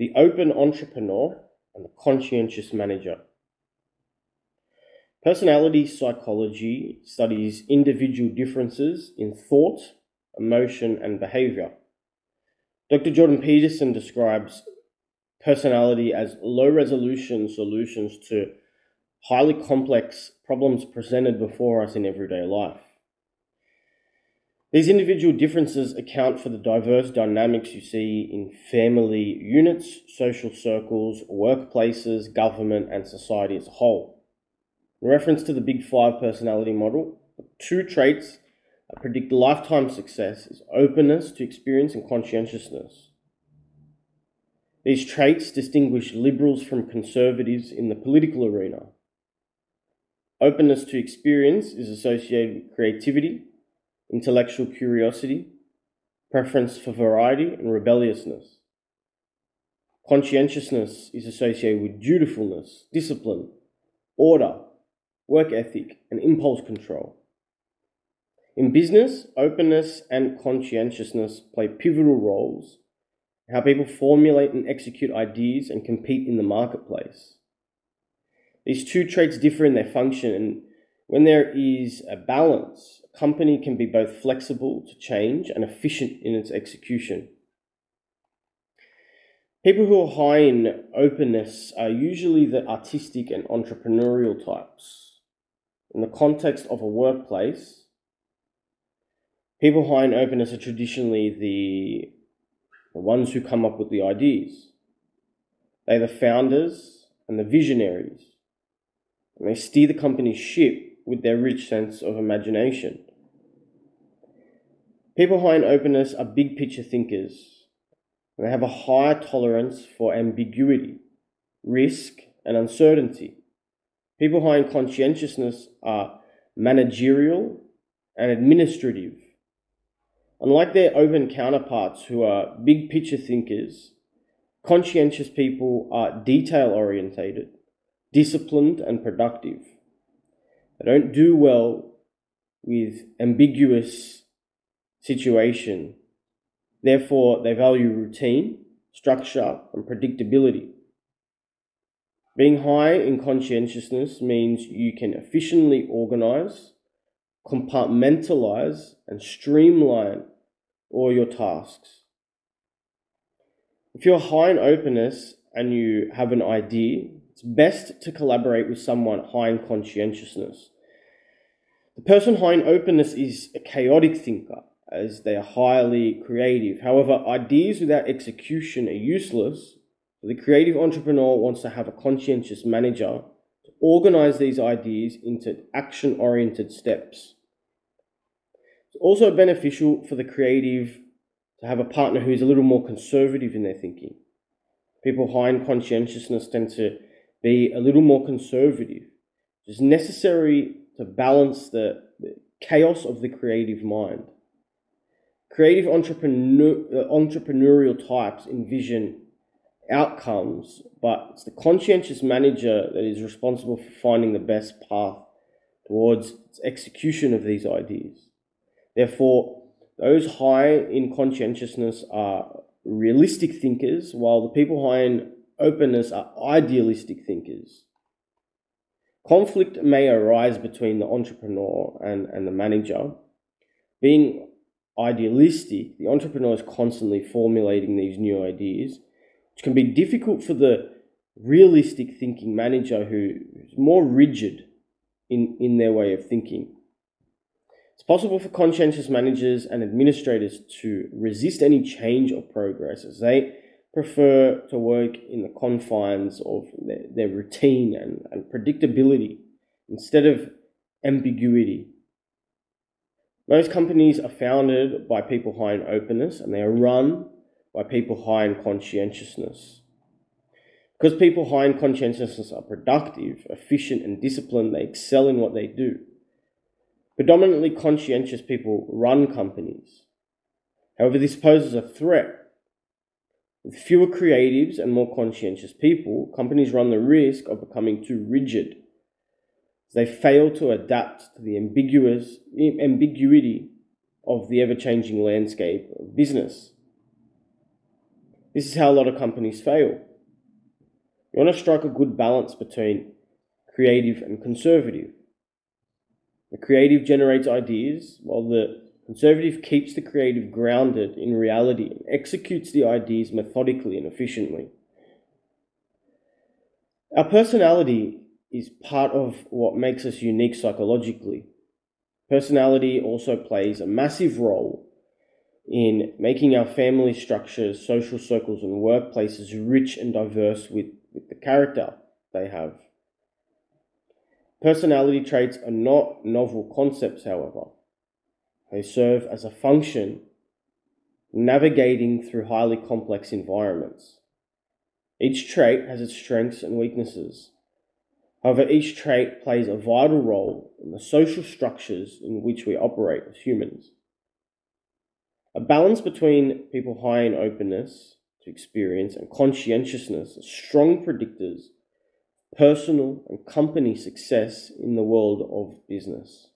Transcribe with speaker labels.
Speaker 1: the open entrepreneur, and the conscientious manager. Personality psychology studies individual differences in thought, emotion, and behavior. Dr. Jordan Peterson describes personality as low resolution solutions to highly complex problems presented before us in everyday life. These individual differences account for the diverse dynamics you see in family units, social circles, workplaces, government, and society as a whole. In reference to the Big Five personality model, two traits that predict lifetime success is openness to experience and conscientiousness. These traits distinguish liberals from conservatives in the political arena. Openness to experience is associated with creativity, intellectual curiosity, preference for variety, and rebelliousness. Conscientiousness is associated with dutifulness, discipline, order, work ethic, and impulse control. In business, openness and conscientiousness play pivotal roles in how people formulate and execute ideas and compete in the marketplace. These two traits differ in their function, and when there is a balance, a company can be both flexible to change and efficient in its execution. People who are high in openness are usually the artistic and entrepreneurial types. In the context of a workplace, people high in openness are traditionally the, the ones who come up with the ideas. They're the founders and the visionaries, and they steer the company's ship with their rich sense of imagination. People high in openness are big picture thinkers. and They have a higher tolerance for ambiguity, risk, and uncertainty. People high in conscientiousness are managerial and administrative. Unlike their open counterparts who are big picture thinkers, conscientious people are detail orientated, disciplined, and productive. They don't do well with ambiguous situation. Therefore, they value routine, structure, and predictability. Being high in conscientiousness means you can efficiently organize, compartmentalize, and streamline all your tasks. If you're high in openness and you have an idea, it's best to collaborate with someone high in conscientiousness. The person high in openness is a chaotic thinker, as they are highly creative. However, ideas without execution are useless. The creative entrepreneur wants to have a conscientious manager to organize these ideas into action oriented steps. It's also beneficial for the creative to have a partner who is a little more conservative in their thinking. People high in conscientiousness tend to be a little more conservative. It's necessary to balance the, the chaos of the creative mind. Creative entrepreneur, uh, entrepreneurial types envision outcomes, but it's the conscientious manager that is responsible for finding the best path towards execution of these ideas. Therefore, those high in conscientiousness are realistic thinkers, while the people high in openness are idealistic thinkers. Conflict may arise between the entrepreneur and, and the manager. Being idealistic, the entrepreneur is constantly formulating these new ideas, which can be difficult for the realistic thinking manager who is more rigid in, in their way of thinking. It's possible for conscientious managers and administrators to resist any change or progress as they prefer to work in the confines of their, their routine and, and predictability instead of ambiguity. Most companies are founded by people high in openness and they are run by people high in conscientiousness. Because people high in conscientiousness are productive, efficient, and disciplined, they excel in what they do. Predominantly conscientious people run companies. However, this poses a threat with fewer creatives and more conscientious people, companies run the risk of becoming too rigid. They fail to adapt to the ambiguous ambiguity of the ever-changing landscape of business. This is how a lot of companies fail. You want to strike a good balance between creative and conservative. The creative generates ideas, while the conservative keeps the creative grounded in reality and executes the ideas methodically and efficiently. Our personality is part of what makes us unique psychologically. Personality also plays a massive role in making our family structures, social circles, and workplaces rich and diverse with, with the character they have. Personality traits are not novel concepts, however. They serve as a function navigating through highly complex environments. Each trait has its strengths and weaknesses. However, each trait plays a vital role in the social structures in which we operate as humans. A balance between people high in openness to experience and conscientiousness are strong predictors of personal and company success in the world of business.